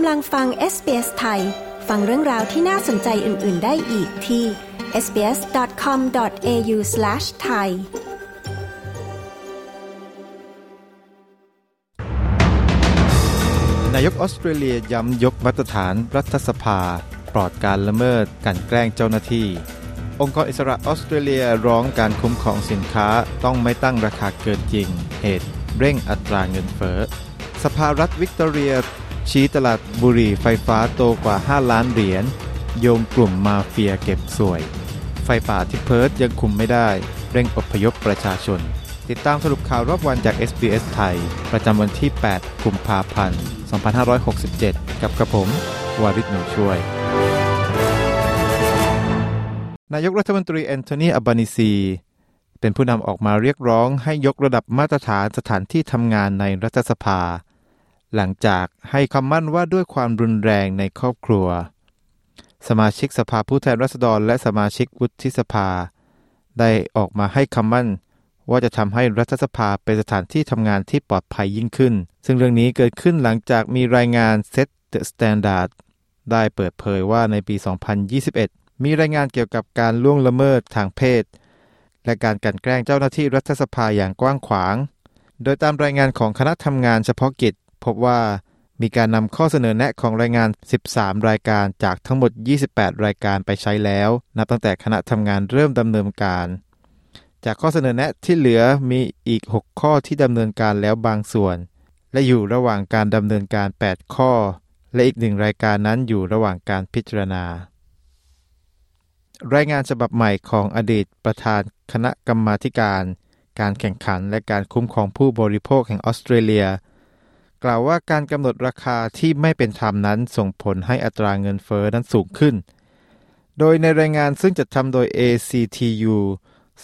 ำลังฟัง SBS ไทย ฟังเรื่องราวที่น่าสนใจอื่น ๆ ได้อีกที่ sbs.com.au/ ไทยนายกออสเตรเลียย้ำยกมาตรฐานรัฐสภา ปลอดการละเมิดกันแกล้งเจ้าหน้าที่ องค์กรอิสระออสเตรเลียร้องการคุ้มของสินค้าต้องไม่ตั้งราคาเกินจริง เหตุเร่งอัตราเงินเฟ้อสภารัฐวิกตอเรีย ชี้ตลาดบุหรี่ไฟฟ้าโตกว่า 5 ล้านเหรียญ โยงกลุ่มมาเฟียเก็บส่วย ไฟป่าที่เพิร์ทยังคุมไม่ได้ เร่งอพยพประชาชน ติดตามสรุปข่าวรอบวันจาก SBS ไทย ประจำวันที่ 8 กุมภาพันธ์ 2567 กับกระผม วาริศหนูช่วย นายกรัฐมนตรีแอนโทนีอัลบานีซีเป็นผู้นำออกมาเรียกร้องให้ยกระดับมาตรฐานสถานที่ทำงานในรัฐสภา หลังจากให้คำมั่นว่าด้วยความรุนแรงในครอบครัว สมาชิกสภาผู้แทนราษฎร และสมาชิกวุฒิสภา ได้ออกมาให้คำมั่น ว่าจะทำให้รัฐสภาเป็นสถานที่ทำงานที่ปลอดภัยยิ่งขึ้น ซึ่งเรื่องนี้เกิดขึ้นหลังจากมีรายงาน Set the Standard ได้เปิดเผยว่าในปี 2021 มีรายงานเกี่ยวกับการล่วงละเมิดทางเพศ และการกันแกล้งเจ้าหน้าที่รัฐสภาอย่างกว้างขวาง โดยตามรายงานของคณะทำงานเฉพาะกิจ พบว่ามีการนำข้อเสนอแนะของรายงาน 13 รายการจากทั้งหมด 28 รายการไปใช้แล้ว นับตั้งแต่คณะทำงานเริ่มดำเนินการ จากข้อเสนอแนะที่เหลือมีอีก 6 ข้อที่ดำเนินการแล้วบางส่วน และอยู่ระหว่างการดำเนินการ 8 ข้อ และอีกหนึ่งรายการนั้นอยู่ระหว่างการพิจารณา รายงานฉบับใหม่ของอดีตประธานคณะกรรมาการ การแข่งขันและการคุ้มครองผู้บริโภคแห่งออสเตรเลีย กล่าวว่าการกำหนดราคาที่ไม่เป็นธรรมนั้นส่งผลให้อัตราเงินเฟอ้อนั้นสูงขึ้น โดยในรายงานซึ่งจัดทำโดย ACTU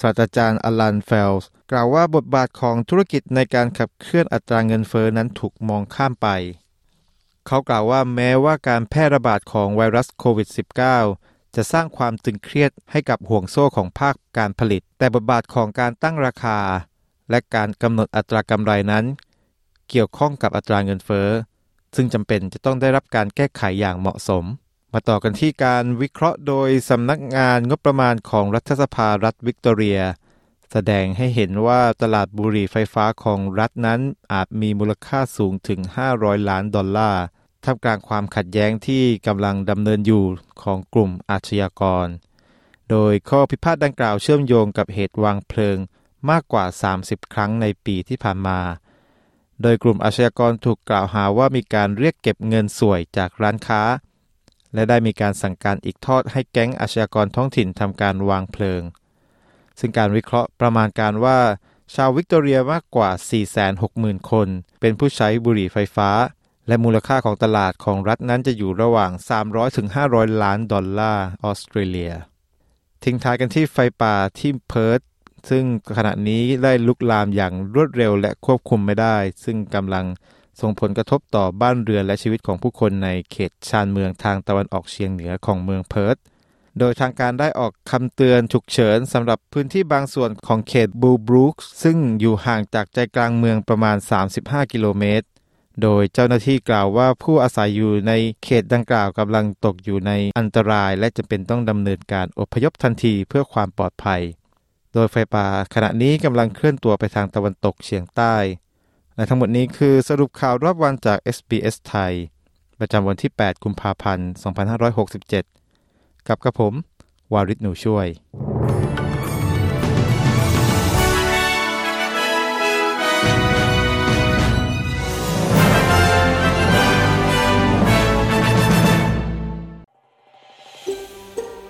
ศาสตราจารย์อลันเฟลส์กล่าวว่าบทบาทของธุรกิจในการขับเคลื่อนอัตราเงินเฟอ้อนั้นถูกมองข้ามไป เขากล่าวว่าแม้ว่าการแพร่ระบาดของไวรัสโควิด -19 จะสร้างความตึงเครียดให้กับห่วงโซ่ของภาคการผลิต แต่บทบาทของการตั้งราคา และการกำหนดอัตรากำไรนั้น เกี่ยวข้องกับอัตราเงินเฟ้อ ซึ่งจำเป็นจะต้องได้รับการแก้ไขอย่างเหมาะสม มาต่อกันที่การวิเคราะห์โดยสำนักงานงบประมาณของรัฐสภารัฐวิกตอเรีย แสดงให้เห็นว่าตลาดบุหรี่ไฟฟ้าของรัฐนั้นอาจมีมูลค่าสูงถึง 500 ล้านดอลลาร์ท่ามกลางความขัดแย้งที่กำลังดำเนินอยู่ของกลุ่มอาชญากร โดยข้อพิพาทดังกล่าวเชื่อมโยงกับเหตุวางเพลิงมากกว่า 30 ครั้งในปีที่ผ่านมา โดยกลุ่มอาชญากรถูกกล่าวหาว่ามีการเรียกเก็บเงินสวยจากร้านค้า และได้มีการสั่งการอีกทอดให้แก๊งอาชญากรท้องถิ่นทำการวางเพลิง ซึ่งการวิเคราะห์ประมาณการว่า ชาววิกตอเรียมากกว่า 460,000 คน เป็นผู้ใช้บุหรี่ไฟฟ้า และมูลค่าของตลาดของรัฐนั้นจะอยู่ระหว่าง 300-500 ล้านดอลลาร์ออสเตรเลีย ทิ้งท้ายกันที่ไฟป่าที่เพิร์ธ ซึ่งขณะนี้ได้ลุกลามอย่างรวดเร็วและควบคุมไม่ได้ ซึ่งกำลังส่งผลกระทบต่อบ้านเรือนและชีวิตของผู้คนในเขตชานเมืองทางตะวันออกเฉียงเหนือของเมืองเพิร์ธโดยทางการได้ออกคำเตือนฉุกเฉินสำหรับพื้นที่บางส่วนของเขตบูบรูคซึ่งอยู่ห่างจากใจกลางเมืองประมาณ 35 กิโลเมตร โดยเจ้าหน้าที่กล่าวว่าผู้อาศัยอยู่ในเขตดังกล่าวกำลังตกอยู่ในอันตราย และจะเป็นต้องดำเนินการอพยพทันทีเพื่อความปลอดภัย โดยไฟป่าขณะนี้กำลังเคลื่อนตัวไปทางตะวันตกเฉียงใต้ และทั้งหมดนี้คือสรุปข่าวรอบวันจาก SBS ไทย ประจำวันที่ 8 กุมภาพันธ์ 2567 กับกระผม วาริศหนูช่วย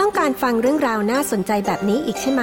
ต้องการฟังเรื่องราวน่าสนใจแบบนี้อีกใช่ไหม